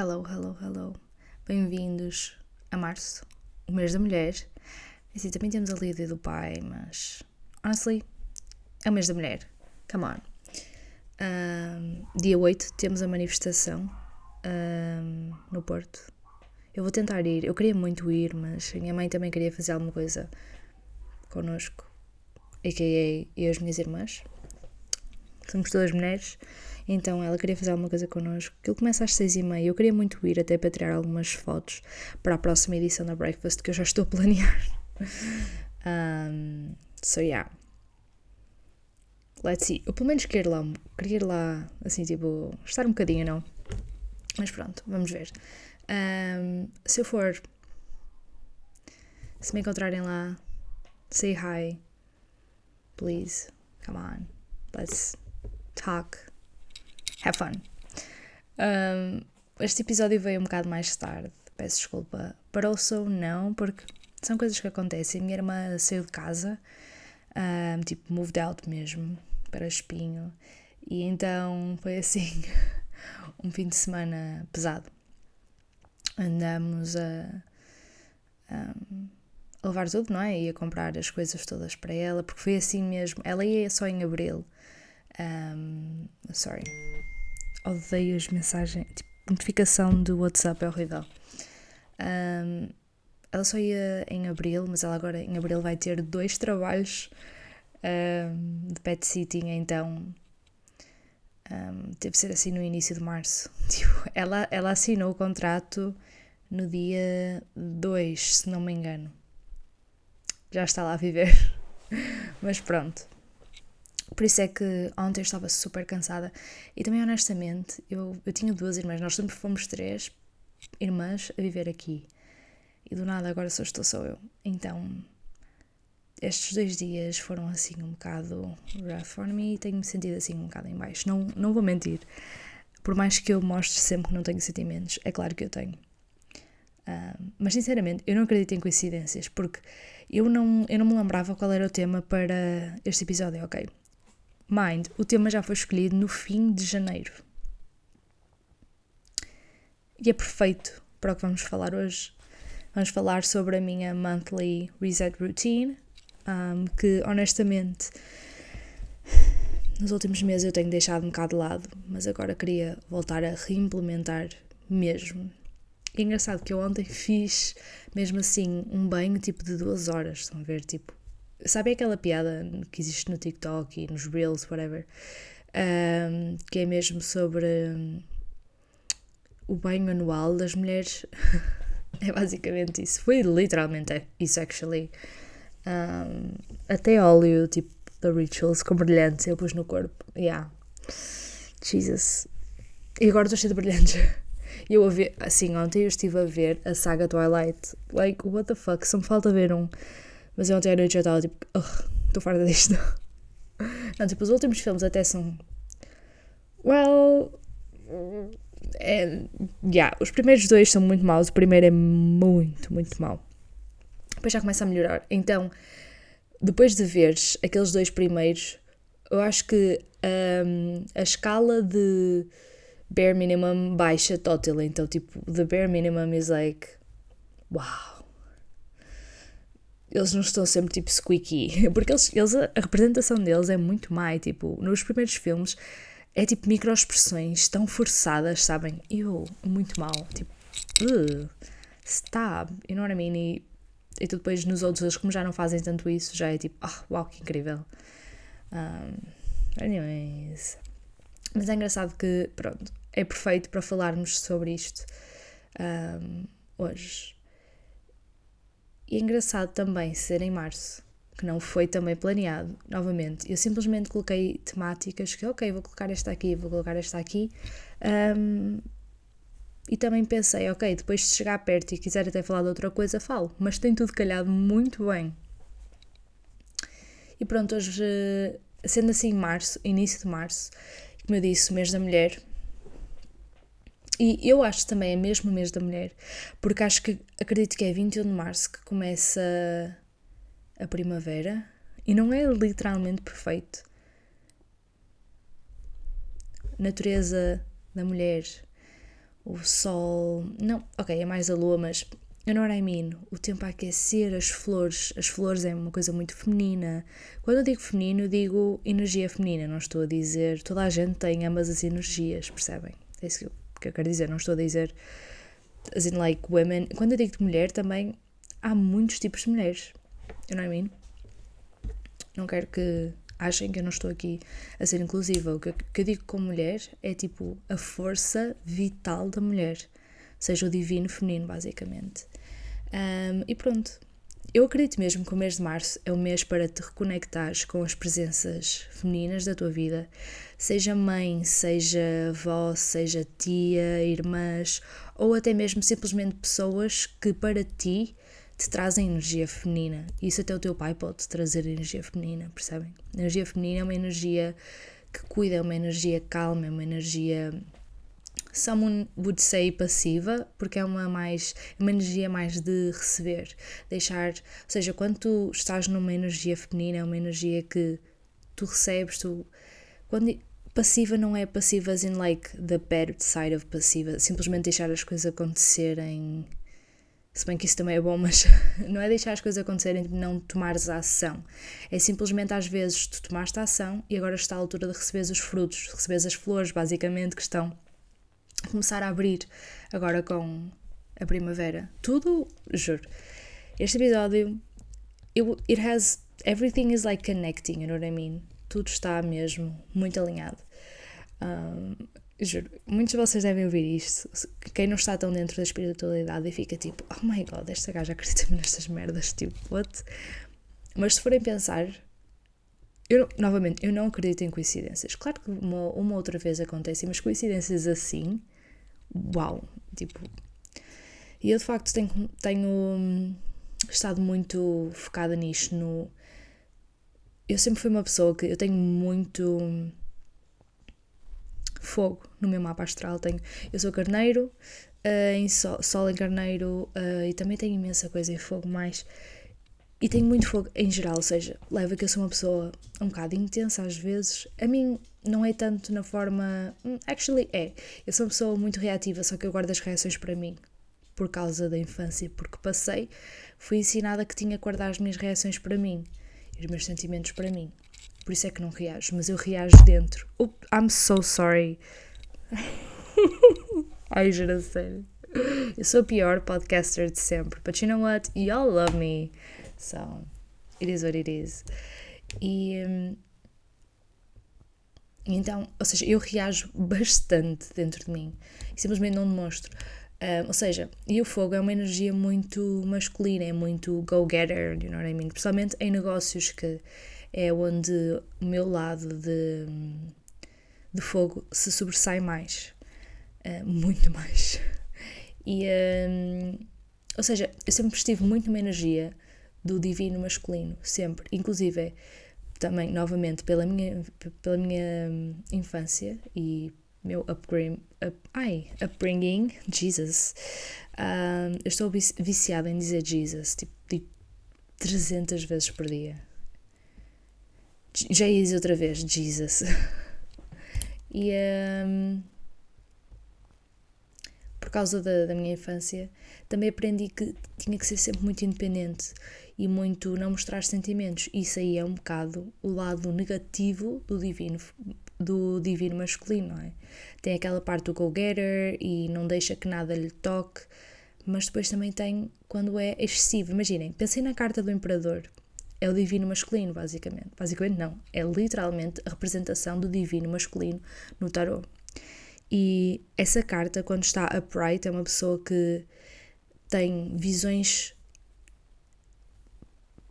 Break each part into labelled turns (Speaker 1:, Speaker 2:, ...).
Speaker 1: Hello, hello, hello. Bem-vindos a março, o mês da mulher. Assim, também temos ali o dia do pai, mas honestly, é o mês da mulher. Come on. Um, dia 8 temos a manifestação um, no Porto. Eu vou tentar ir. Eu queria muito ir, mas a minha mãe também queria fazer alguma coisa connosco, a.k.a. e as minhas irmãs. Somos todas mulheres então ela queria fazer alguma coisa connosco. Aquilo começa às seis e meia. Eu queria muito ir até para tirar algumas fotos para a próxima edição da Breakfast que eu já estou a planear. um, so yeah. Let's see. Eu pelo menos queria ir lá, queria ir lá, assim, tipo, estar um bocadinho, não? Mas pronto, vamos ver. Um, se eu for, se me encontrarem lá, say hi, please, come on, let's talk have fun. Um, este episódio veio um bocado mais tarde, peço desculpa. Para o sou não, porque são coisas que acontecem. Minha irmã saiu de casa, um, tipo, moved out mesmo, para Espinho, e então foi assim, um fim de semana pesado. Andamos a, a levar tudo, não é? E a comprar as coisas todas para ela, porque foi assim mesmo. Ela ia só em abril. Um, sorry odeio as mensagens, tipo, notificação do WhatsApp é horrível. Um, ela só ia em abril, mas ela agora em abril vai ter dois trabalhos um, de pet sitting, então um, teve de ser assim no início de março. Tipo, ela, ela assinou o contrato no dia 2, se não me engano. Já está lá a viver. mas pronto. Por isso é que ontem eu estava super cansada e também honestamente eu, eu tinha duas irmãs, nós sempre fomos três irmãs a viver aqui e do nada agora só estou só eu. Então estes dois dias foram assim um bocado rough for me e tenho-me sentido assim um bocado em baixo. Não, não vou mentir, por mais que eu mostre sempre que não tenho sentimentos, é claro que eu tenho. Uh, mas sinceramente, eu não acredito em coincidências, porque eu não, eu não me lembrava qual era o tema para este episódio, ok? Mind, o tema já foi escolhido no fim de janeiro. E é perfeito para o que vamos falar hoje. Vamos falar sobre a minha monthly reset routine, um, que honestamente nos últimos meses eu tenho deixado um bocado de lado, mas agora queria voltar a reimplementar mesmo. É engraçado que eu ontem fiz mesmo assim um banho tipo de duas horas, estão a ver? Tipo, Sabe aquela piada que existe no TikTok e nos Reels, whatever, um, que é mesmo sobre um, o banho anual das mulheres? é basicamente isso. Foi literalmente isso, actually. Um, até óleo, tipo, da Rituals, com brilhantes, eu pus no corpo. Yeah. Jesus. E agora estou cheia de brilhantes. Eu a ver, assim, ontem eu estive a ver a saga Twilight. Like, what the fuck? Só me falta ver um mas eu ontem à noite já estava tipo, estou farta disto. Não, tipo, os últimos filmes até são. Well. É, yeah, os primeiros dois são muito maus, o primeiro é muito, muito mau. Depois já começa a melhorar. Então, depois de veres aqueles dois primeiros, eu acho que um, a escala de bare minimum baixa total. Então, tipo, the bare minimum is like, wow eles não estão sempre tipo squeaky, porque eles, eles, a representação deles é muito má, tipo, nos primeiros filmes é tipo microexpressões tão forçadas, sabem? Eu, muito mal, tipo, stop, you know what I mean? E, e tu depois nos outros, eles como já não fazem tanto isso, já é tipo, oh, uau, que incrível. Um, anyways. Mas é engraçado que, pronto, é perfeito para falarmos sobre isto um, hoje. E é engraçado também ser em março, que não foi também planeado, novamente. Eu simplesmente coloquei temáticas que, ok, vou colocar esta aqui, vou colocar esta aqui. Um, e também pensei, ok, depois de chegar perto e quiser até falar de outra coisa, falo. Mas tem tudo calhado muito bem. E pronto, hoje, sendo assim março, início de março, como eu disse, mês da mulher, e eu acho também é mesmo o mês da mulher, porque acho que acredito que é 21 de março que começa a primavera e não é literalmente perfeito. Natureza da mulher, o sol. Não, ok, é mais a lua, mas know what I mean? O tempo a aquecer, as flores. As flores é uma coisa muito feminina. Quando eu digo feminino, eu digo energia feminina. Não estou a dizer. Toda a gente tem ambas as energias, percebem? É isso que eu, que eu quero dizer. Não estou a dizer. As in like women. Quando eu digo de mulher, também há muitos tipos de mulheres. Know what I mean? Não quero que achem que eu não estou aqui a ser inclusiva. O que eu, que eu digo com mulher é tipo a força vital da mulher, seja o divino feminino, basicamente. Um, e pronto. Eu acredito mesmo que o mês de março é o mês para te reconectares com as presenças femininas da tua vida, seja mãe, seja avó, seja tia, irmãs, ou até mesmo simplesmente pessoas que para ti te trazem energia feminina. Isso até o teu pai pode trazer energia feminina, percebem? Energia feminina é uma energia que cuida, é uma energia calma, é uma energia someone would say passiva, porque é uma mais uma energia mais de receber, deixar, ou seja, quando tu estás numa energia feminina, é uma energia que tu recebes, tu quando passiva não é passiva as in like the bad side of passiva, simplesmente deixar as coisas acontecerem se bem que isso também é bom, mas não é deixar as coisas acontecerem não tomares a ação. É simplesmente às vezes tu tomaste a ação e agora está a altura de receber os frutos, receber as flores, basicamente, que estão começar a abrir agora com a primavera. Tudo, juro. Este episódio, it, it has. Everything is like connecting, you know what I mean? Tudo está mesmo muito alinhado. Um, Juro, muitos de vocês devem ouvir isto. Quem não está tão dentro da espiritualidade e fica tipo, oh my god, esta gaja acredita-me nestas merdas, tipo, what? Mas se forem pensar, eu, novamente, eu não acredito em coincidências. Claro que uma, uma outra vez acontecem, mas coincidências assim, uau, tipo. E eu de facto tenho, tenho hum, estado muito focada nisto. No, eu sempre fui uma pessoa que eu tenho muito fogo no meu mapa astral. Tenho, eu sou carneiro, uh, em sol, sol em carneiro uh, e também tenho imensa coisa em fogo mais. E tenho muito fogo em geral, ou seja, leva que eu sou uma pessoa um bocado intensa às vezes. A mim não é tanto na forma. Hum, actually é. Eu sou uma pessoa muito reativa, só que eu guardo as reações para mim. Por causa da infância, porque passei, fui ensinada que tinha que guardar as minhas reações para mim e os meus sentimentos para mim por isso é que não reajo, mas eu reajo dentro. Oh, I'm so sorry. Ai, sério. Eu sou a pior podcaster de sempre, but you know what? Y'all love me. So, it is what it is. E. Hum, então, ou seja, eu reajo bastante dentro de mim e simplesmente não demonstro. Um, ou seja, e o fogo é uma energia muito masculina, é muito go-getter, you know what I mean? Principalmente em negócios que é onde o meu lado de, de fogo se sobressai mais. Uh, muito mais. E, um, ou seja, eu sempre estive muito numa energia do divino masculino, sempre. Inclusive, também, novamente, pela minha, pela minha hum, infância e meu upbringing, up, ai, upbringing Jesus, um, eu estou viciada em dizer Jesus, tipo, tipo 300 vezes por dia. Já dizer outra vez, Jesus. e um, por causa da, da minha infância, também aprendi que tinha que ser sempre muito independente e muito não mostrar sentimentos. Isso aí é um bocado o lado negativo do divino, do divino masculino, não é? Tem aquela parte do go-getter e não deixa que nada lhe toque, mas depois também tem quando é excessivo. Imaginem, pensem na carta do imperador é o divino masculino, basicamente. Basicamente, não. É literalmente a representação do divino masculino no tarot. E essa carta, quando está upright, é uma pessoa que tem visões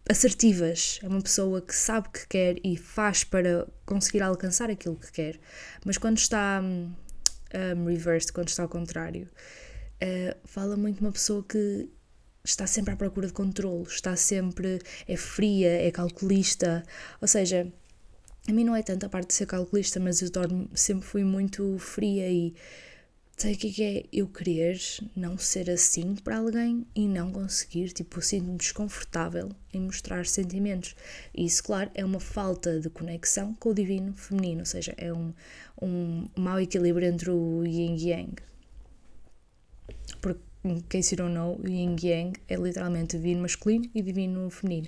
Speaker 1: assertivas, é uma pessoa que sabe o que quer e faz para conseguir alcançar aquilo que quer. Mas quando está um, um reversed, quando está ao contrário, uh, fala muito de uma pessoa que está sempre à procura de controle, está sempre, é fria, é calculista, ou seja, a mim não é tanto a parte de ser calculista, mas eu sempre fui muito fria e sei o que é, é eu querer não ser assim para alguém e não conseguir, tipo, sinto-me desconfortável em mostrar sentimentos. Isso, claro, é uma falta de conexão com o divino feminino, ou seja, é um, um mau equilíbrio entre o yin e yang. quem se não o Yin Yang é literalmente divino masculino e divino feminino.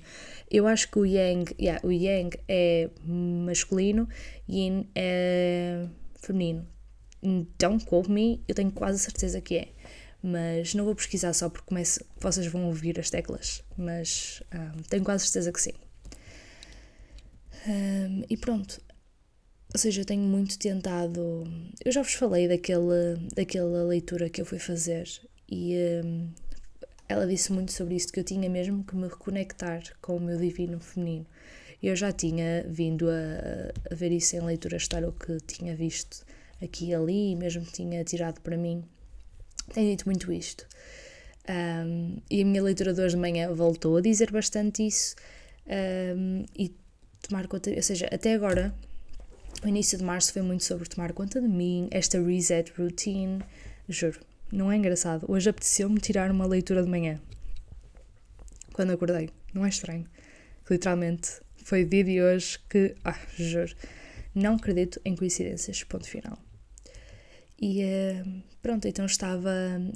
Speaker 1: Eu acho que o Yang, yeah, o Yang é masculino, Yin é feminino. Don't quote me, eu tenho quase certeza que é. Mas não vou pesquisar só porque começo, vocês vão ouvir as teclas. Mas um, tenho quase certeza que sim. Um, e pronto. Ou seja, eu tenho muito tentado. Eu já vos falei daquela, daquela leitura que eu fui fazer e um, ela disse muito sobre isso, que eu tinha mesmo que me reconectar com o meu divino feminino. Eu já tinha vindo a, a ver isso em leituras o que tinha visto aqui e ali, mesmo tinha tirado para mim. Tenho dito muito isto. Um, e a minha leitura de hoje de manhã voltou a dizer bastante isso. Um, e tomar conta, ou seja, até agora, o início de março foi muito sobre tomar conta de mim, esta reset routine. Juro, não é engraçado. Hoje apeteceu-me tirar uma leitura de manhã. Quando acordei. Não é estranho. Literalmente, foi dia de hoje que. Ah, juro. Não acredito em coincidências. Ponto final. E uh, pronto, então estava.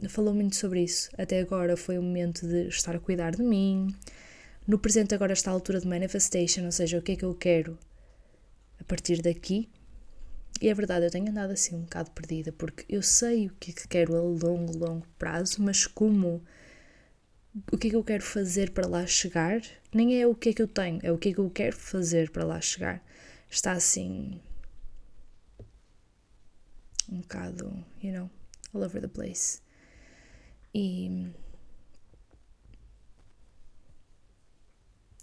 Speaker 1: Falou muito sobre isso. Até agora foi o momento de estar a cuidar de mim. No presente, agora está a altura de manifestation, ou seja, o que é que eu quero a partir daqui e é verdade, eu tenho andado assim um bocado perdida, porque eu sei o que é que quero a longo, longo prazo, mas como o que é que eu quero fazer para lá chegar, nem é o que é que eu tenho, é o que é que eu quero fazer para lá chegar. Está assim um bocado, you know, all over the place. E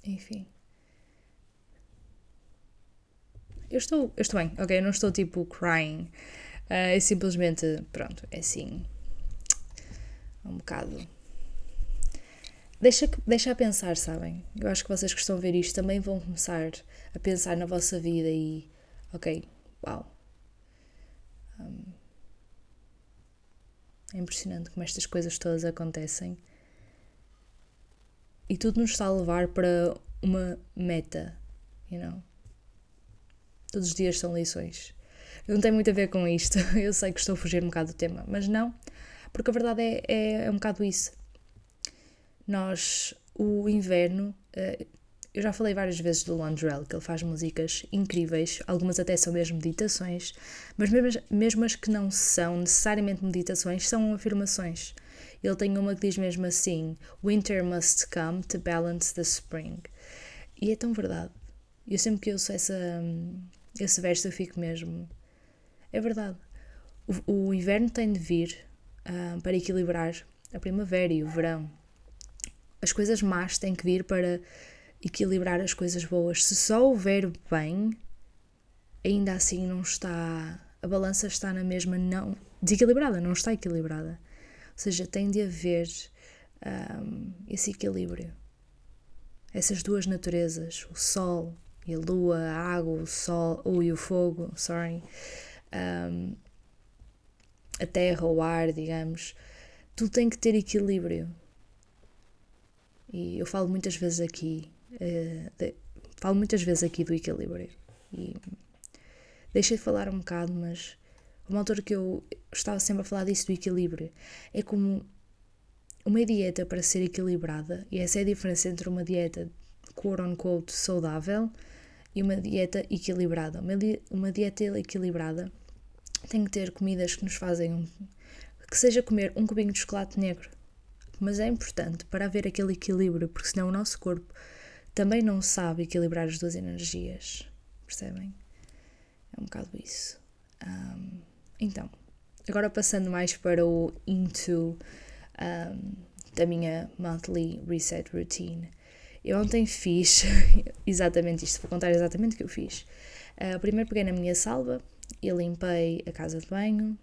Speaker 1: enfim. Eu estou, eu estou bem, ok? Eu não estou tipo crying. Uh, é simplesmente, pronto, é assim. Um bocado. Deixa, deixa a pensar, sabem? Eu acho que vocês que estão a ver isto também vão começar a pensar na vossa vida e. Ok, uau. Um, é impressionante como estas coisas todas acontecem. E tudo nos está a levar para uma meta, you know? Todos os dias são lições. Não tem muito a ver com isto. Eu sei que estou a fugir um bocado do tema, mas não, porque a verdade é, é, é um bocado isso. Nós, o inverno, eh, eu já falei várias vezes do Londrell, que ele faz músicas incríveis, algumas até são mesmo meditações, mas mesmo, mesmo as que não são necessariamente meditações, são afirmações. Ele tem uma que diz mesmo assim: Winter must come to balance the spring. E é tão verdade. Eu sempre que ouço essa, esse verso eu fico mesmo. É verdade. O, o inverno tem de vir uh, para equilibrar a primavera e o verão. As coisas más têm que vir para equilibrar as coisas boas. Se só houver bem, ainda assim não está. A balança está na mesma, não. desequilibrada, não está equilibrada. Ou seja, tem de haver um, esse equilíbrio. Essas duas naturezas, o sol e a lua, a água, o sol, ou e o fogo, sorry, um, a terra, o ar, digamos, tudo tem que ter equilíbrio. E eu falo muitas vezes aqui, uh, de, falo muitas vezes aqui do equilíbrio. E deixei de falar um bocado, mas uma altura que eu estava sempre a falar disso do equilíbrio é como uma dieta para ser equilibrada, e essa é a diferença entre uma dieta quote unquote saudável e uma dieta equilibrada. Uma, uma dieta equilibrada tem que ter comidas que nos fazem um, que seja comer um cubinho de chocolate negro. Mas é importante para haver aquele equilíbrio, porque senão o nosso corpo também não sabe equilibrar as duas energias. Percebem? É um bocado isso. Um, então, agora passando mais para o into um, da minha monthly reset routine. Eu ontem fiz exatamente isto, vou contar exatamente o que eu fiz. Uh, primeiro peguei na minha salva e limpei a casa de banho.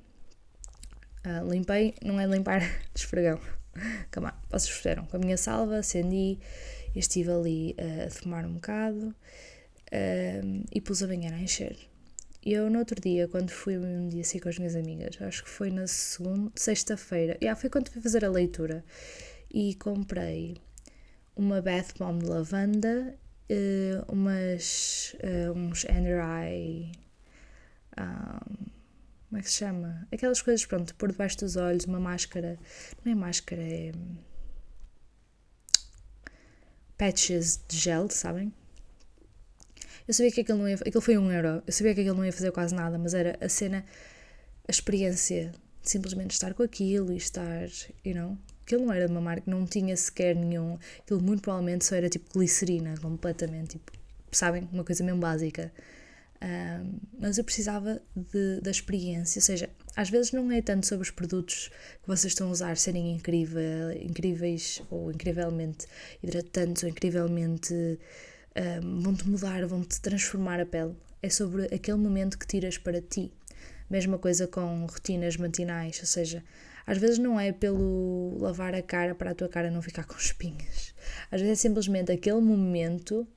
Speaker 1: Uh, limpei, não é limpar de esfregão. Calma, vocês perceberam. Com a minha salva, acendi, estive ali uh, a fumar um bocado uh, e pus a banheira a encher. Eu, no outro dia, quando fui um dia assim com as minhas amigas, acho que foi na segunda, sexta-feira, yeah, foi quando fui fazer a leitura e comprei uma bath bomb de lavanda, uh, umas, uh, uns NRI um, Como é que se chama? Aquelas coisas, pronto, por debaixo dos olhos, uma máscara. Não é máscara, é. Patches de gel, sabem? Eu sabia que aquilo não ia. Aquilo foi um euro. Eu sabia que aquilo não ia fazer quase nada, mas era a cena, a experiência de simplesmente estar com aquilo e estar. You know? Aquilo não era de uma marca, não tinha sequer nenhum. Aquilo muito provavelmente só era tipo glicerina, completamente. Tipo, sabem? Uma coisa mesmo básica. Um, mas eu precisava de, da experiência, ou seja, às vezes não é tanto sobre os produtos que vocês estão a usar serem incrível, incríveis ou incrivelmente hidratantes ou incrivelmente um, vão-te mudar, vão-te transformar a pele. É sobre aquele momento que tiras para ti. Mesma coisa com rotinas matinais, ou seja, às vezes não é pelo lavar a cara para a tua cara não ficar com espinhas. Às vezes é simplesmente aquele momento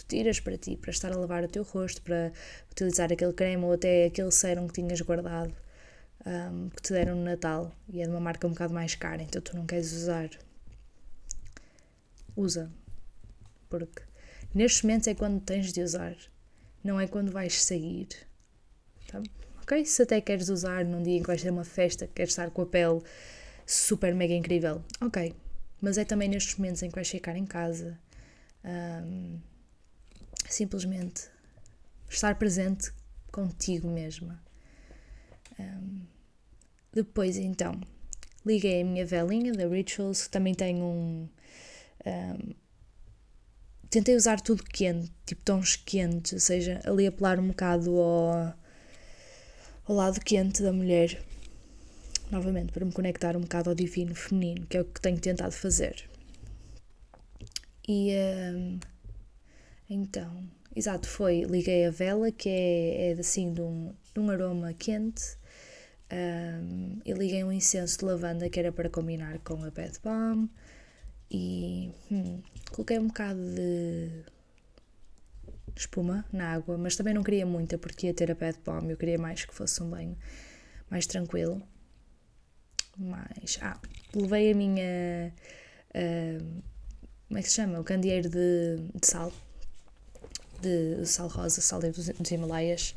Speaker 1: tu tiras para ti, para estar a lavar o teu rosto, para utilizar aquele creme ou até aquele sérum que tinhas guardado, um, que te deram no Natal e é de uma marca um bocado mais cara, então tu não queres usar. Usa. Porque nestes momentos é quando tens de usar, não é quando vais sair. Tá? ok? Se até queres usar num dia em que vais ter uma festa, queres estar com a pele super mega incrível, ok. Mas é também nestes momentos em que vais ficar em casa, um, simplesmente estar presente contigo mesma. Um, depois, então, liguei a minha velinha da Rituals, que também tem um, um tentei usar tudo quente, tipo tons quentes, ou seja, ali apelar um bocado ao, ao lado quente da mulher, novamente, para me conectar um bocado ao divino feminino, que é o que tenho tentado fazer. E um, então, exato, foi, liguei a vela, que é, é assim de um, de um aroma quente, um, e liguei um incenso de lavanda que era para combinar com a Bath Bomb, e hum, coloquei um bocado de espuma na água, mas também não queria muita porque ia ter a de palma, eu queria mais que fosse um banho mais tranquilo. Mas, ah, levei a minha, uh, como é que se chama? O candeeiro de, de sal, de sal rosa, sal dos, Himalaias,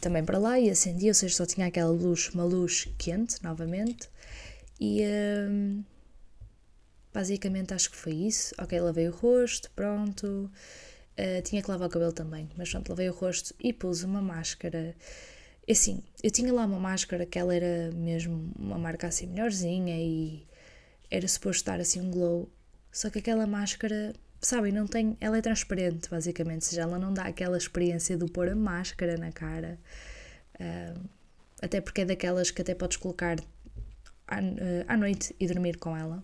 Speaker 1: também para lá e acendi, ou seja, só tinha aquela luz, uma luz quente, novamente, e uh, basicamente acho que foi isso. Ok, lavei o rosto, pronto. Uh, tinha que lavar o cabelo também, mas pronto, lavei o rosto e pus uma máscara. Assim, eu tinha lá uma máscara que ela era mesmo uma marca assim melhorzinha e era suposto estar assim um glow. Só que aquela máscara, sabem, não tem. Ela é transparente, basicamente, ou seja, ela não dá aquela experiência de pôr a máscara na cara. Uh, até porque é daquelas que até podes colocar à, uh, à noite e dormir com ela.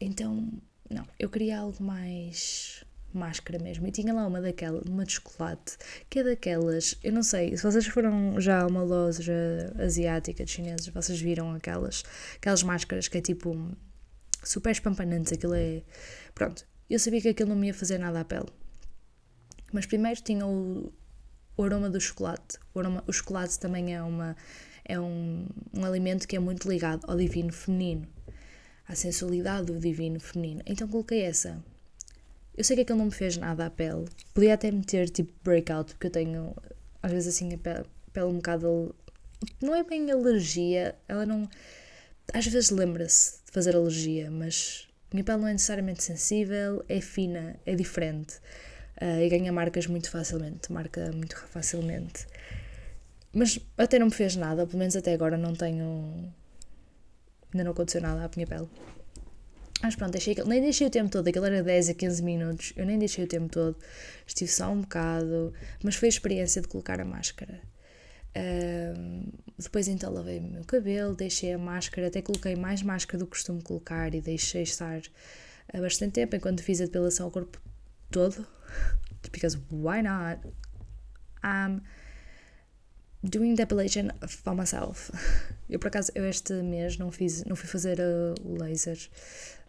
Speaker 1: Então, não, eu queria algo mais máscara mesmo. E tinha lá uma daquela, uma de chocolate, que é daquelas, eu não sei, se vocês foram já a uma loja asiática de chineses, vocês viram aquelas, aquelas máscaras que é tipo super espampanantes, aquilo é. Pronto, eu sabia que aquilo não me ia fazer nada à pele. Mas primeiro tinha o, o aroma do chocolate. O, aroma, o chocolate também é, uma, é um, um alimento que é muito ligado ao divino feminino, à sensualidade do divino feminino. Então coloquei essa eu sei que aquilo não me fez nada à pele. Podia até meter tipo breakout, porque eu tenho às vezes assim a pele, a pele um bocado. Não é bem alergia, ela não. Às vezes lembra-se de fazer alergia, mas minha pele não é necessariamente sensível, é fina, é diferente. Uh, e ganha marcas muito facilmente, marca muito facilmente. Mas até não me fez nada, pelo menos até agora não tenho. Ainda não aconteceu nada à minha pele. Mas pronto, deixei. Nem deixei o tempo todo, aquilo era 10 a 15 minutos. Eu nem deixei o tempo todo. Estive só um bocado. Mas foi a experiência de colocar a máscara. Depois então lavei o meu cabelo, deixei a máscara, até coloquei mais máscara do que costumo colocar e deixei estar há bastante tempo enquanto fiz a depilação ao corpo todo. Because why not? Um, doing depilation for myself. Eu por acaso eu este mês não fiz, não fui fazer uh, o laser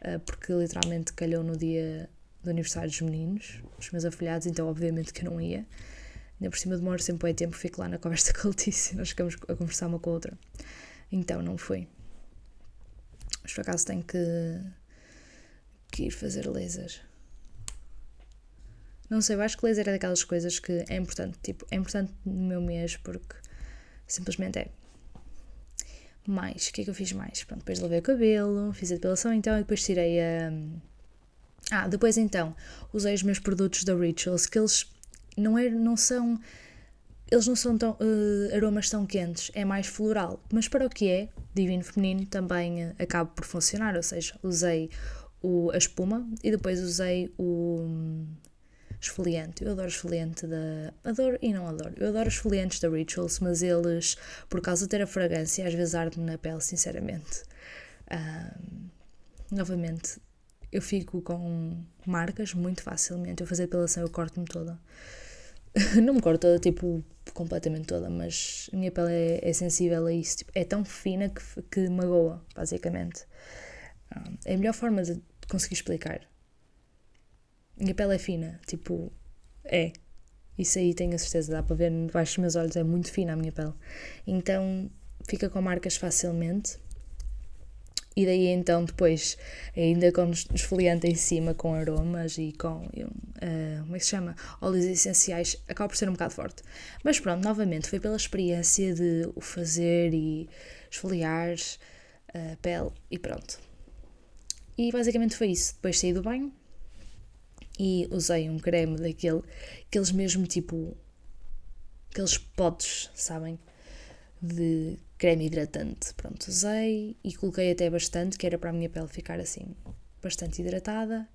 Speaker 1: uh, porque literalmente calhou no dia do aniversário dos meninos, dos meus afilhados, então obviamente que eu não ia. Ainda por cima demoro sempre bem tempo, fico lá na conversa com a Letícia, nós ficamos a conversar uma com a outra. Então não fui. Mas por acaso tenho que, que ir fazer laser. Não sei, eu acho que laser é daquelas coisas que é importante, tipo, é importante no meu mês porque Simplesmente é. Mais, o que é que eu fiz mais? Pronto, depois lavei o cabelo, fiz a depilação então e depois tirei a. Ah, depois então usei os meus produtos da Rituals, que eles não, é, não são. Eles não são tão, uh, aromas tão quentes, é mais floral. Mas para o que é, divino feminino também uh, acaba por funcionar. Ou seja, usei o, a espuma e depois usei o um, esfoliante. Eu adoro esfoliante da. Adoro e não adoro. Eu adoro esfoliantes da Rituals, mas eles, por causa de ter a fragrância, às vezes ardem na pele, sinceramente. Um, novamente, eu fico com marcas muito facilmente. Eu fazer depilação, eu corto-me toda. não me corto toda, tipo, completamente toda, mas a minha pele é, é sensível a isso. Tipo, é tão fina que, que magoa, basicamente. é a melhor forma de conseguir explicar. Minha pele é fina, tipo, é. Isso aí tenho a certeza, dá para ver debaixo dos meus olhos, é muito fina a minha pele. Então fica com marcas facilmente e daí então depois, ainda com esfoliante em cima, com aromas e com, uh, como é que se chama? Óleos essenciais, acaba por ser um bocado forte. Mas pronto, novamente, foi pela experiência de o fazer e esfoliar a pele e pronto. E basicamente foi isso. Depois saí do banho e usei um creme daquele, aqueles mesmo tipo, aqueles potes, sabem? De creme hidratante. Pronto, usei e coloquei até bastante, que era para a minha pele ficar assim, bastante hidratada.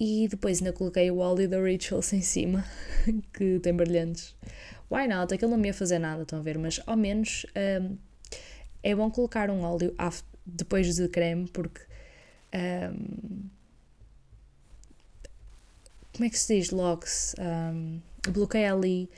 Speaker 1: E depois ainda coloquei o óleo da Rituals em cima, que tem brilhantes. Why not? Aquilo não me ia fazer nada, estão a ver? Mas ao menos um, é bom colocar um óleo depois de creme, porque. Um, como é que se diz? Locks. Um, bloqueia ali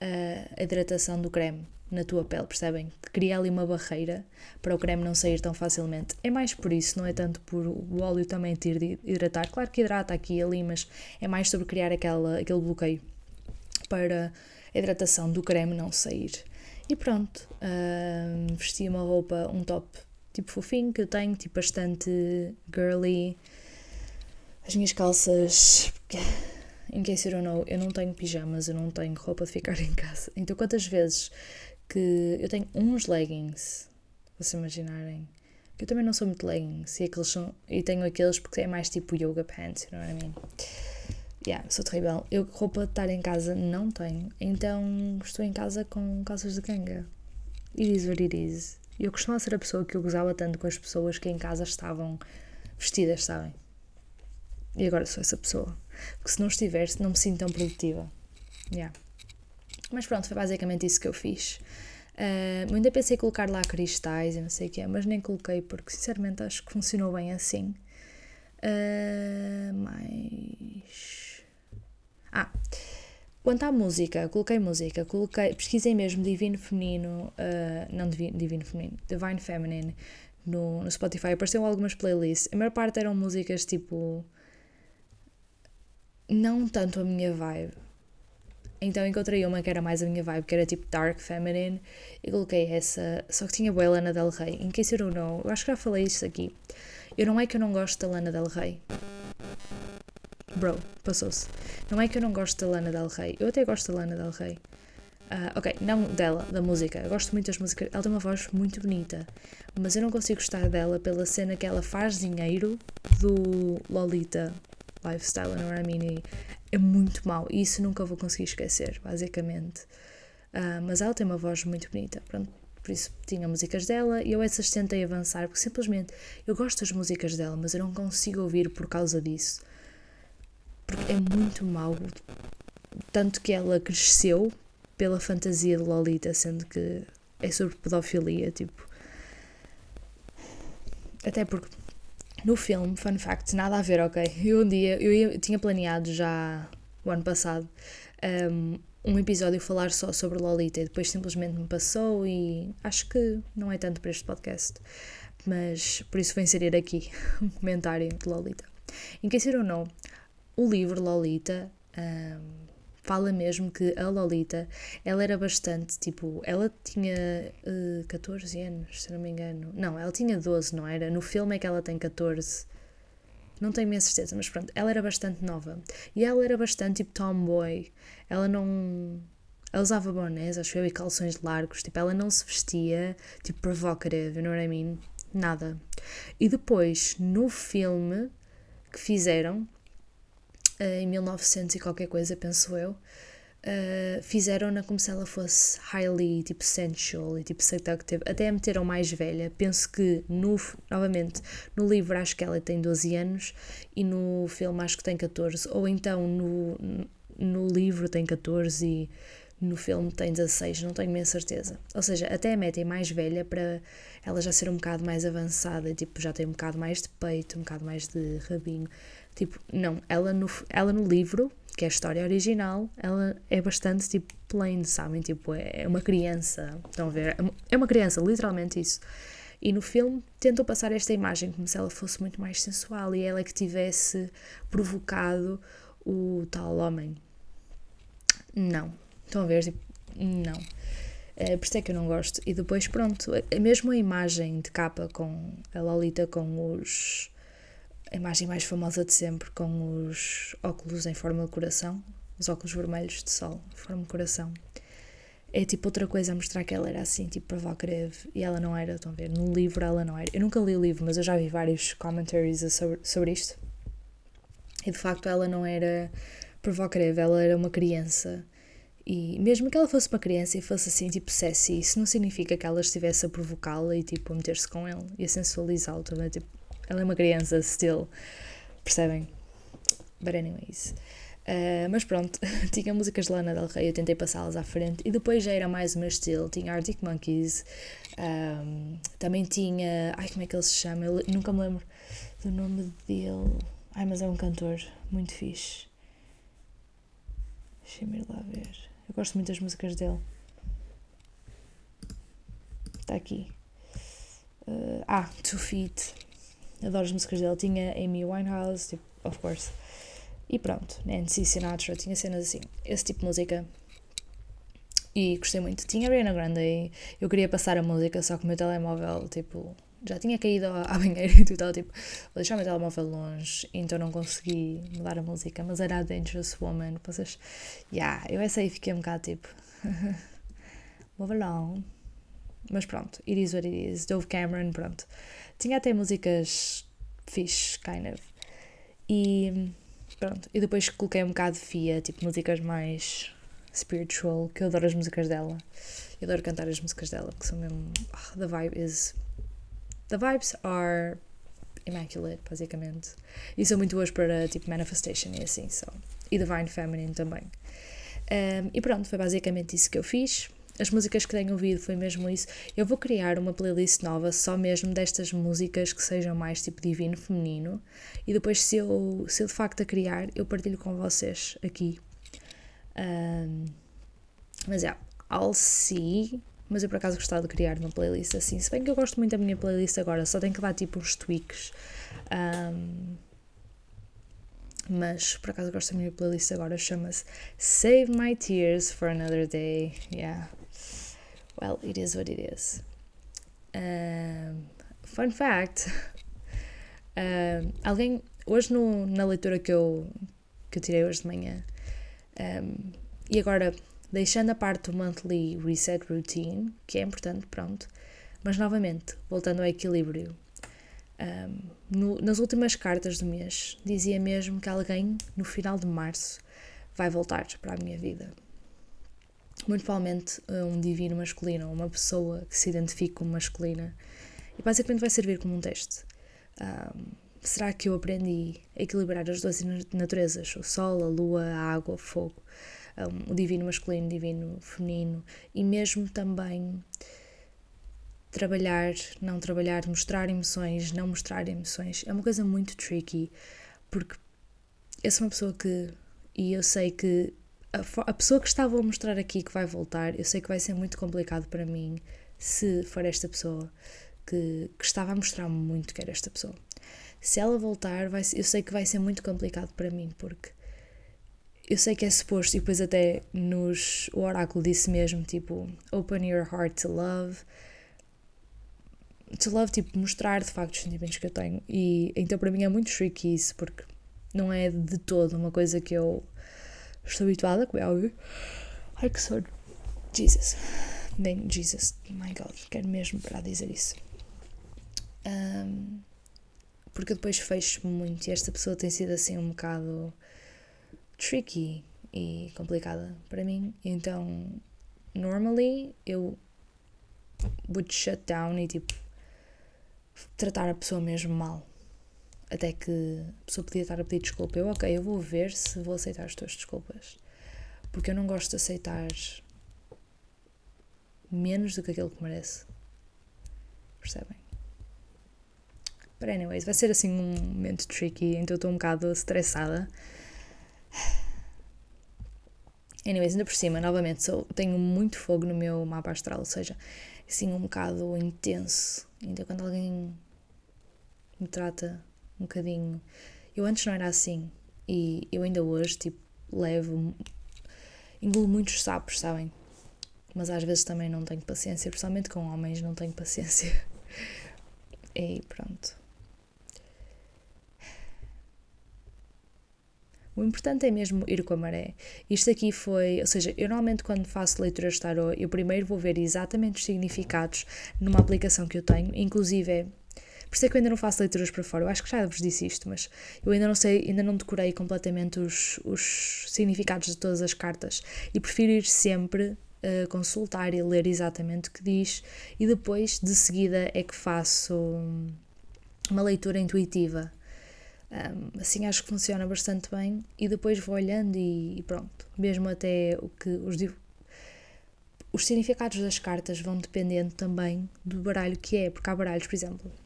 Speaker 1: uh, a hidratação do creme na tua pele, percebem? Cria ali uma barreira para o creme não sair tão facilmente. É mais por isso, não é tanto por o óleo também te hidratar. Claro que hidrata aqui e ali, mas é mais sobre criar aquela, aquele bloqueio para a hidratação do creme não sair. E pronto, uh, vesti uma roupa, um top tipo fofinho que eu tenho, tipo bastante girly. As minhas calças em case you don't know, eu não tenho pijamas, eu não tenho roupa de ficar em casa. Então, quantas vezes que eu tenho uns leggings, vocês imaginarem, que eu também não sou muito leggings, e, aqueles são, e tenho aqueles porque é mais tipo yoga pants, what I mean? Yeah, sou terrível. Eu roupa de estar em casa não tenho, então estou em casa com calças de canga. It is what it is. Eu costumava ser a pessoa que eu gozava tanto com as pessoas que em casa estavam vestidas, sabem? E agora sou essa pessoa. Porque se não estivesse, não me sinto tão produtiva. Yeah. Mas pronto, foi basicamente isso que eu fiz. Uh, ainda pensei em colocar lá cristais e não sei o que é, mas nem coloquei porque sinceramente acho que funcionou bem assim. Uh, mas. Ah! Quanto à música, coloquei música, coloquei, pesquisei mesmo Divino Feminino, uh, não Divino, Divino Feminino, Divine Feminine no, no Spotify, apareceram algumas playlists. A maior parte eram músicas tipo. Não tanto a minha vibe, então encontrei uma que era mais a minha vibe, que era tipo Dark Feminine, e coloquei essa, só que tinha boa Lana Del Rey. Em case you don't know, eu acho que já falei isso aqui. Eu não é que eu não gosto da Lana Del Rey. Bro, passou-se. Não é que eu não gosto da Lana Del Rey. Eu até gosto da Lana Del Rey. Uh, ok, não dela, da música. Eu gosto muito das músicas. Ela tem uma voz muito bonita. Mas eu não consigo gostar dela pela cena que ela faz dinheiro do Lolita lifestyle, you know what I mean? E é muito mau e isso nunca vou conseguir esquecer, basicamente. Uh, mas ela tem uma voz muito bonita, pronto, por isso tinha músicas dela e eu essas tentei avançar porque simplesmente eu gosto das músicas dela, mas eu não consigo ouvir por causa disso. Porque é muito mau. Tanto que ela cresceu pela fantasia de Lolita, sendo que é sobre pedofilia, tipo. Até porque no filme, fun fact, nada a ver, ok? Eu um dia, eu, ia, tinha planeado já o ano passado um, um episódio falar só sobre Lolita e depois simplesmente me passou e acho que não é tanto para este podcast, mas por isso vou inserir aqui um comentário de Lolita. Em que ou não, o livro Lolita um, fala mesmo que a Lolita, ela era bastante, tipo, ela tinha uh, eh, 14 anos, se não me engano. Não, ela tinha 12, não era? No filme é que ela tem 14. Não tenho minha certeza, mas pronto, ela era bastante nova. E ela era bastante tipo tomboy. Ela não. Ela usava bonés, acho eu, e calções largos. Tipo, ela não se vestia, tipo, provocative, you know what I mean? Nada. E depois, no filme que fizeram, em 1900 e qualquer coisa, penso eu, Uh, fizeram-na como se ela fosse highly, tipo, sensual e, tipo, seductive. Até a meteram mais velha. Penso que, no, novamente, no livro acho que ela tem 12 anos e no filme acho que tem 14. Ou então no, no livro tem 14 e no filme tem 16, não tenho bem certeza. Ou seja, até a metem mais velha para ela já ser um bocado mais avançada tipo, já tem um bocado mais de peito, um bocado mais de rabinho. Tipo, não, ela no, ela no livro que é a história original, ela é bastante tipo plain, sabem? Tipo, é uma criança, estão a ver? É uma criança, literalmente isso. E no filme tentou passar esta imagem como se ela fosse muito mais sensual e ela é que tivesse provocado o tal homem. Não. Estão a ver? Tipo, não. É, por isso é que eu não gosto. E depois, pronto, é mesmo a imagem de capa com a Lolita com os a imagem mais famosa de sempre, com os óculos em forma de coração, os óculos vermelhos de sol em forma de coração. É tipo outra coisa a mostrar que ela era assim, tipo provocative, e ela não era, estão a ver? No livro ela não era. Eu nunca li o livro, mas eu já vi vários commentaries sobre, sobre isto. E de facto ela não era provocative, ela era uma criança. E mesmo que ela fosse uma criança e fosse assim, tipo, sassy, isso não significa que ela estivesse a provocá-la e, tipo, a meter-se com ele e a sensualizá-lo também. Tipo, ela é uma criança, still. Percebem? But anyways. Uh, mas pronto, tinha músicas de Lana Del Rey, eu tentei passá-las à frente. E depois já era mais o meu estilo. Tinha Arctic Monkeys. Um, também tinha. Ai, como é que ele se chama? Eu nunca me lembro do nome dele. Ai, mas é um cantor muito fixe. Deixa-me ir lá ver. Eu gosto muito das músicas dele. Está aqui. Uh, ah, Two Feet. Adoro as músicas dele. Tinha Amy Winehouse, tipo, of course. E pronto, Nancy Sinatra, tinha cenas assim. Esse tipo de música. E gostei muito. Tinha Ariana Grande eu queria passar a música, só que o meu telemóvel, tipo, já tinha caído à banheira e tudo, tipo, vou deixar o meu telemóvel longe, então não consegui mudar a música, mas era a Dangerous Woman, vocês, yeah, eu essa aí fiquei um bocado tipo, move along, mas pronto, it is what it is, Dove Cameron, pronto, tinha até músicas fixe, kind of. E pronto. E depois coloquei um bocado de Fia, tipo músicas mais spiritual, que eu adoro as músicas dela. Eu adoro cantar as músicas dela, que são mesmo. Oh, the vibe is. The vibes are immaculate, basicamente. E são muito boas para tipo manifestation e assim, so. E Divine Feminine também. Um, e pronto, foi basicamente isso que eu fiz as músicas que tenho ouvido foi mesmo isso. Eu vou criar uma playlist nova só mesmo destas músicas que sejam mais tipo divino, feminino. E depois, se eu, se eu de facto a criar, eu partilho com vocês aqui. Um, mas é, yeah, I'll see. Mas eu por acaso gostava de criar uma playlist assim. Se bem que eu gosto muito da minha playlist agora, só tenho que dar tipo uns tweaks. Um, mas por acaso gosto da minha playlist agora, chama-se Save My Tears for Another Day. Yeah, well, it is what it is. Um, fun fact: um, alguém, hoje no, na leitura que eu, que eu tirei hoje de manhã, um, e agora deixando a parte do monthly reset routine, que é importante, pronto, mas novamente, voltando ao equilíbrio. No, nas últimas cartas do mês, dizia mesmo que alguém, no final de março, vai voltar para a minha vida muito provavelmente eh, um divino masculino, uma pessoa que se identifique como masculina, e basicamente vai servir como um teste. Um, será que eu aprendi a equilibrar as duas naturezas, o sol, a lua, a água, o fogo, um, o divino masculino, o divino feminino, e mesmo também trabalhar, não trabalhar, mostrar emoções, não mostrar emoções, é uma coisa muito tricky, porque eu sou uma pessoa que, e eu sei que a, a pessoa que estava a mostrar aqui que vai voltar, eu sei que vai ser muito complicado para mim se for esta pessoa que, que estava a mostrar muito que era esta pessoa. Se ela voltar, vai, eu sei que vai ser muito complicado para mim, porque eu sei que é suposto, e depois até nos, o oráculo disse mesmo, tipo, open your heart to love. To love, tipo, mostrar de facto os sentimentos que eu tenho. E então para mim é muito tricky isso, porque não é de todo uma coisa que eu Estou habituada, como é óbvio. Ai que sono. Jesus. Bem, Jesus, my God, quero mesmo para dizer isso. Um, porque depois fecho muito e esta pessoa tem sido assim um bocado tricky e complicada para mim. Então, normally eu would shut down e tipo tratar a pessoa mesmo mal. Até que a pessoa podia estar a pedir desculpa. Eu, ok, eu vou ver se vou aceitar as tuas desculpas. Porque eu não gosto de aceitar menos do que aquilo que merece. Percebem? But anyways, vai ser assim um momento tricky, então estou um bocado estressada. Anyways, ainda por cima, novamente, sou, tenho muito fogo no meu mapa astral, ou seja, assim um bocado intenso. Então quando alguém me trata um bocadinho. Eu antes não era assim. E eu ainda hoje, tipo, levo. engulo muitos sapos, sabem? Mas às vezes também não tenho paciência, principalmente com homens, não tenho paciência. E pronto. O importante é mesmo ir com a maré. Isto aqui foi, ou seja, eu normalmente quando faço leituras de tarot, eu primeiro vou ver exatamente os significados numa aplicação que eu tenho, inclusive é por isso é que eu ainda não faço leituras para fora. Eu acho que já vos disse isto, mas eu ainda não sei, ainda não decorei completamente os, os significados de todas as cartas e prefiro ir sempre uh, consultar e ler exatamente o que diz e depois, de seguida, é que faço uma leitura intuitiva. Um, assim acho que funciona bastante bem e depois vou olhando e, e pronto. Mesmo até o que os, os significados das cartas vão dependendo também do baralho que é, porque há baralhos, por exemplo.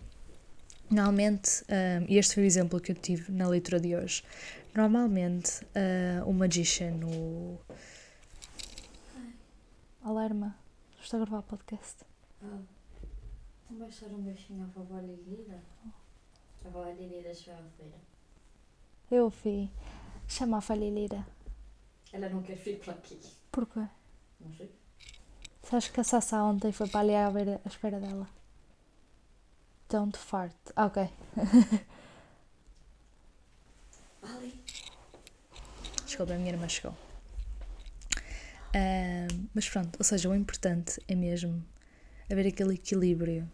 Speaker 1: Normalmente, um, e este foi o exemplo que eu tive na leitura de hoje. Normalmente, uh, o Magician, o. Alarma, estou a gravar o podcast.
Speaker 2: Ah, então vais dar um beijinho à vovó Lilira? A vovó Lilira chegou à feira.
Speaker 1: Eu vi. Chama a Lilira.
Speaker 2: Ela não quer vir para aqui.
Speaker 1: Porquê?
Speaker 2: Não sei.
Speaker 1: Sabes que a Sassá ontem foi para ali à beira, à espera dela? Don't fart. Ah, ok.
Speaker 2: Ali.
Speaker 1: Desculpa, a minha irmã chegou. Ahm, mas pronto, ou seja, o importante é mesmo haver aquele equilíbrio.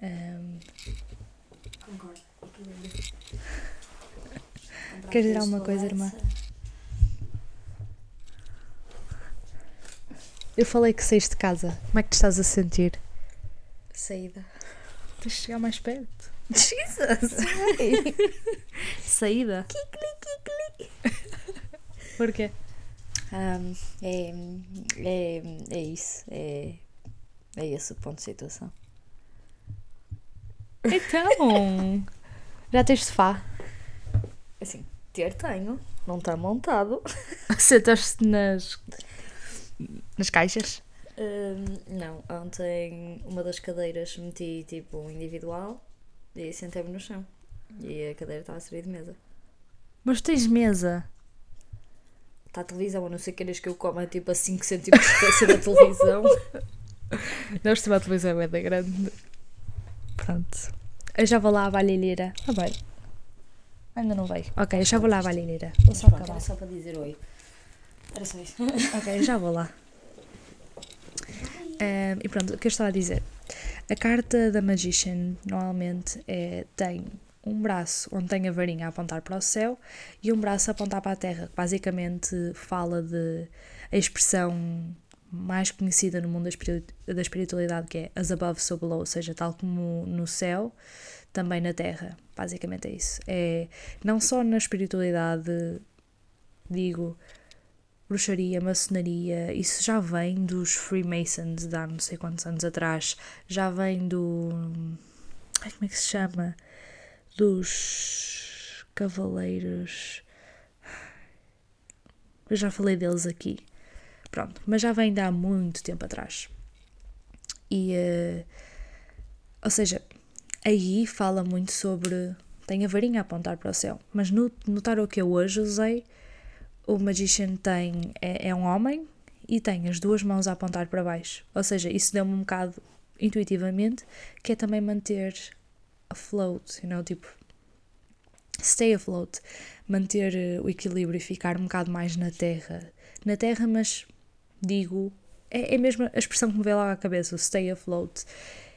Speaker 1: Ahm,
Speaker 2: Concordo. Equilíbrio.
Speaker 1: Queres dizer alguma coisa, irmã? eu falei que saíste de casa. Como é que te estás a sentir?
Speaker 2: Saída.
Speaker 1: Tens de chegar mais perto.
Speaker 2: Jesus!
Speaker 1: Saída? Porquê?
Speaker 2: Um, é, é, é isso. É, é esse o ponto de situação.
Speaker 1: Então, já tens sofá?
Speaker 2: Assim, ter tenho. Não está montado.
Speaker 1: Sentaste nas, nas caixas?
Speaker 2: Um, não, ontem uma das cadeiras meti tipo individual e sentei-me no chão. E a cadeira estava a servir de mesa.
Speaker 1: Mas tens mesa?
Speaker 2: Está a televisão, a não ser que queiras que eu coma tipo a 5 centímetros de distância da televisão.
Speaker 1: Nós temos a televisão é da grande. Pronto. Eu já vou lá à valilheira. Ah, bem. Ainda não veio. Ok, eu já vou lá à valilheira. Vou só acabar.
Speaker 2: era só para dizer oi. Era só isso.
Speaker 1: Ok, eu já vou lá. Ahm, e pronto, o que eu estava a dizer? A carta da Magician normalmente é, tem um braço onde tem a varinha a apontar para o céu e um braço a apontar para a terra. que Basicamente fala de a expressão mais conhecida no mundo da espiritualidade que é as above, so below, ou seja, tal como no céu, também na terra. Basicamente é isso. É não só na espiritualidade, digo, bruxaria, maçonaria, isso já vem dos Freemasons de há não sei quantos anos atrás, já vem do. Ai, como é que se chama? Dos Cavaleiros. Eu já falei deles aqui. Pronto, mas já vem de há muito tempo atrás. E. eh, ou seja, aí fala muito sobre. Tem a varinha a apontar para o céu, mas no, no tarot que eu hoje usei, o Magician tem, é, é um homem e tem as duas mãos a apontar para baixo. Ou seja, isso deu-me um bocado intuitivamente, que é também manter afloat, you know, tipo, stay afloat, manter eh, o equilíbrio e ficar um bocado mais na terra. Na terra, mas digo é, é mesmo a expressão que me veio lá à cabeça, o stay afloat.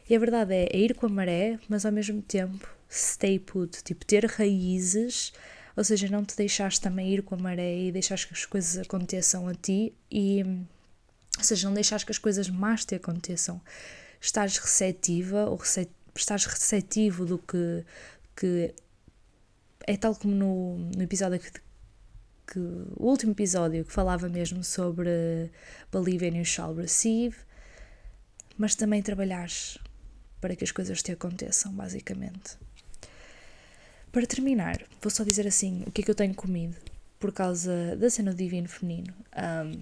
Speaker 1: E a verdade é, é ir com a maré, mas ao mesmo tempo stay put, tipo ter raízes, ou seja, não te deixares também ir com a maré e deixares que as coisas aconteçam a ti e, ou seja, não deixares que as coisas más te aconteçam. Estás receptiva ou recep, estás receptivo do que, que é tal como no, no episódio que, que, o último episódio que falava mesmo sobre believe and you shall receive, mas também trabalhares para que as coisas te aconteçam, basicamente. Para terminar, vou só dizer assim o que é que eu tenho comido por causa da cena do divino feminino. Um,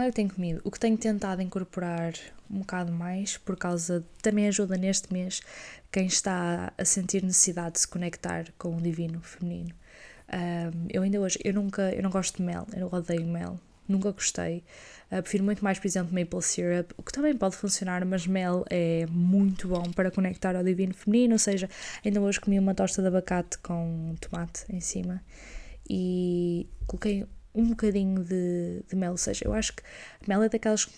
Speaker 1: é que tenho comido, o que tenho tentado incorporar um bocado mais, por causa também ajuda neste mês quem está a sentir necessidade de se conectar com o divino feminino. Um, eu ainda hoje, eu nunca, eu não gosto de mel, eu odeio mel, nunca gostei. Uh, prefiro muito mais, por exemplo, maple syrup, o que também pode funcionar, mas mel é muito bom para conectar ao divino feminino. Ou seja, ainda hoje comi uma tosta de abacate com tomate em cima e coloquei um bocadinho de, de mel. Ou seja, eu acho que mel é daquelas,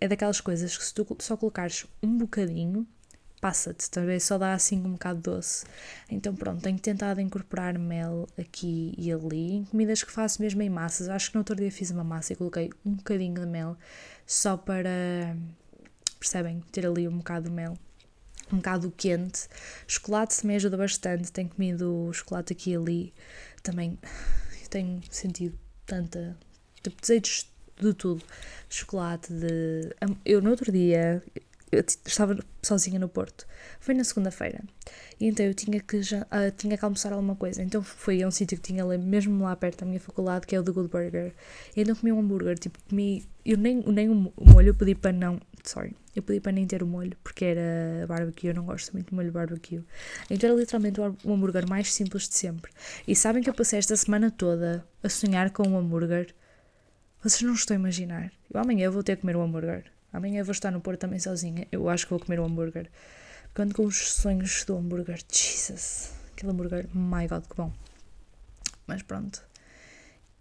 Speaker 1: é daquelas coisas que se tu só colocares um bocadinho passa-te, talvez só dá assim um bocado doce. Então pronto, tenho tentado incorporar mel aqui e ali em comidas que faço mesmo em massas. Acho que no outro dia fiz uma massa e coloquei um bocadinho de mel só para, percebem, ter ali um bocado de mel. Um bocado quente. Chocolate também ajuda bastante. Tenho comido chocolate aqui e ali. Também tenho sentido tanta. Tipo, desejos de tudo. Chocolate, de. Eu no outro dia eu estava sozinha no Porto. Foi na segunda-feira. E então eu tinha que, já, uh, tinha que almoçar alguma coisa. Então fui a um sítio que tinha ali, mesmo lá perto da minha faculdade, que é o The Good Burger. E então comi um hambúrguer. Tipo, comi. Eu nem, nem o molho eu pedi para não. Sorry. Eu pedi para nem ter o molho, porque era barbecue. Eu não gosto muito de molho barbecue. Então era literalmente o hambúrguer mais simples de sempre. E sabem que eu passei esta semana toda a sonhar com um hambúrguer? Vocês não estão a imaginar. Eu amanhã vou ter que comer um hambúrguer. Amanhã vou estar no Porto também sozinha. Eu acho que vou comer um hambúrguer. Quando com os sonhos do hambúrguer. Jesus. Aquele hambúrguer. My God, que bom. Mas pronto.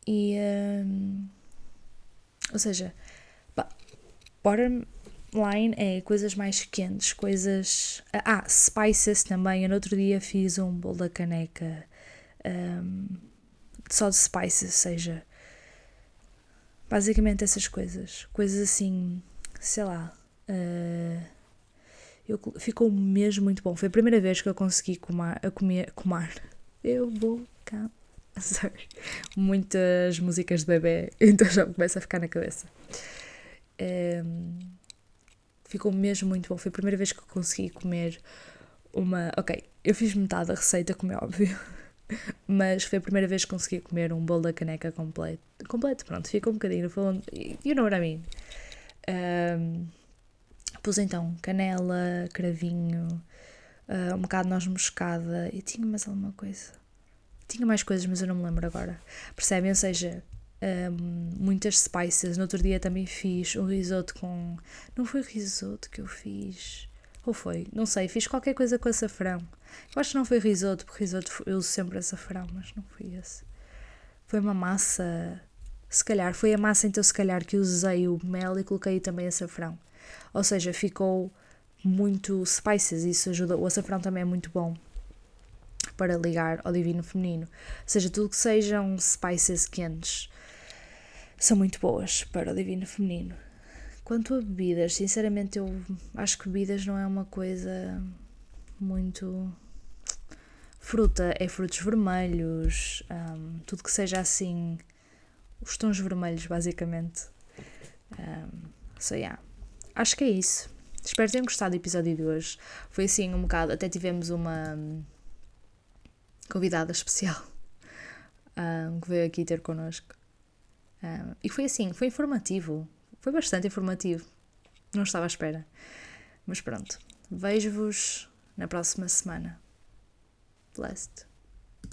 Speaker 1: E. Um, ou seja. Bottom line é coisas mais quentes. Coisas. Ah, spices também. Eu no outro dia fiz um bolo da caneca. Um, só de spices, ou seja. Basicamente essas coisas. Coisas assim sei lá, uh, eu, ficou mesmo muito bom. Foi a primeira vez que eu consegui comar, a comer. Eu vou cá. Sorry. Muitas músicas de bebê, então já começa a ficar na cabeça. Um, ehm, ficou mesmo muito bom. Foi a primeira vez que eu consegui comer uma. Ok, eu fiz metade da receita, como é óbvio. Mas foi a primeira vez que consegui comer um bolo da caneca completo. Completo, pronto, ficou um bocadinho. Falando, you know what I mean. Um, pus então canela, cravinho, uh, um bocado de noz moscada e tinha mais alguma coisa. Tinha mais coisas, mas eu não me lembro agora. Percebem? Ou seja, um, muitas spices. No outro dia também fiz um risoto com. Não foi risoto que eu fiz. Ou foi? Não sei. Fiz qualquer coisa com açafrão. Eu acho que não foi risoto, porque risoto eu uso sempre açafrão, mas não foi esse. Foi uma massa se calhar foi a massa então se calhar que usei o mel e coloquei também açafrão. Ou seja, ficou muito spices, isso ajuda. O açafrão também é muito bom para ligar ao divino feminino. Ou seja, tudo que sejam spices quentes são muito boas para o divino feminino. Quanto a bebidas, sinceramente eu acho que bebidas não é uma coisa muito fruta, é frutos vermelhos, um, tudo que seja assim os tons vermelhos, basicamente. Um, so, yeah. Acho que é isso. Espero tenham gostado do episódio de hoje. Foi assim um bocado. Até tivemos uma um, convidada especial um, que veio aqui ter connosco. Um, e foi assim, foi informativo. Foi bastante informativo. Não estava à espera. Mas pronto. Vejo-vos na próxima semana. Blessed.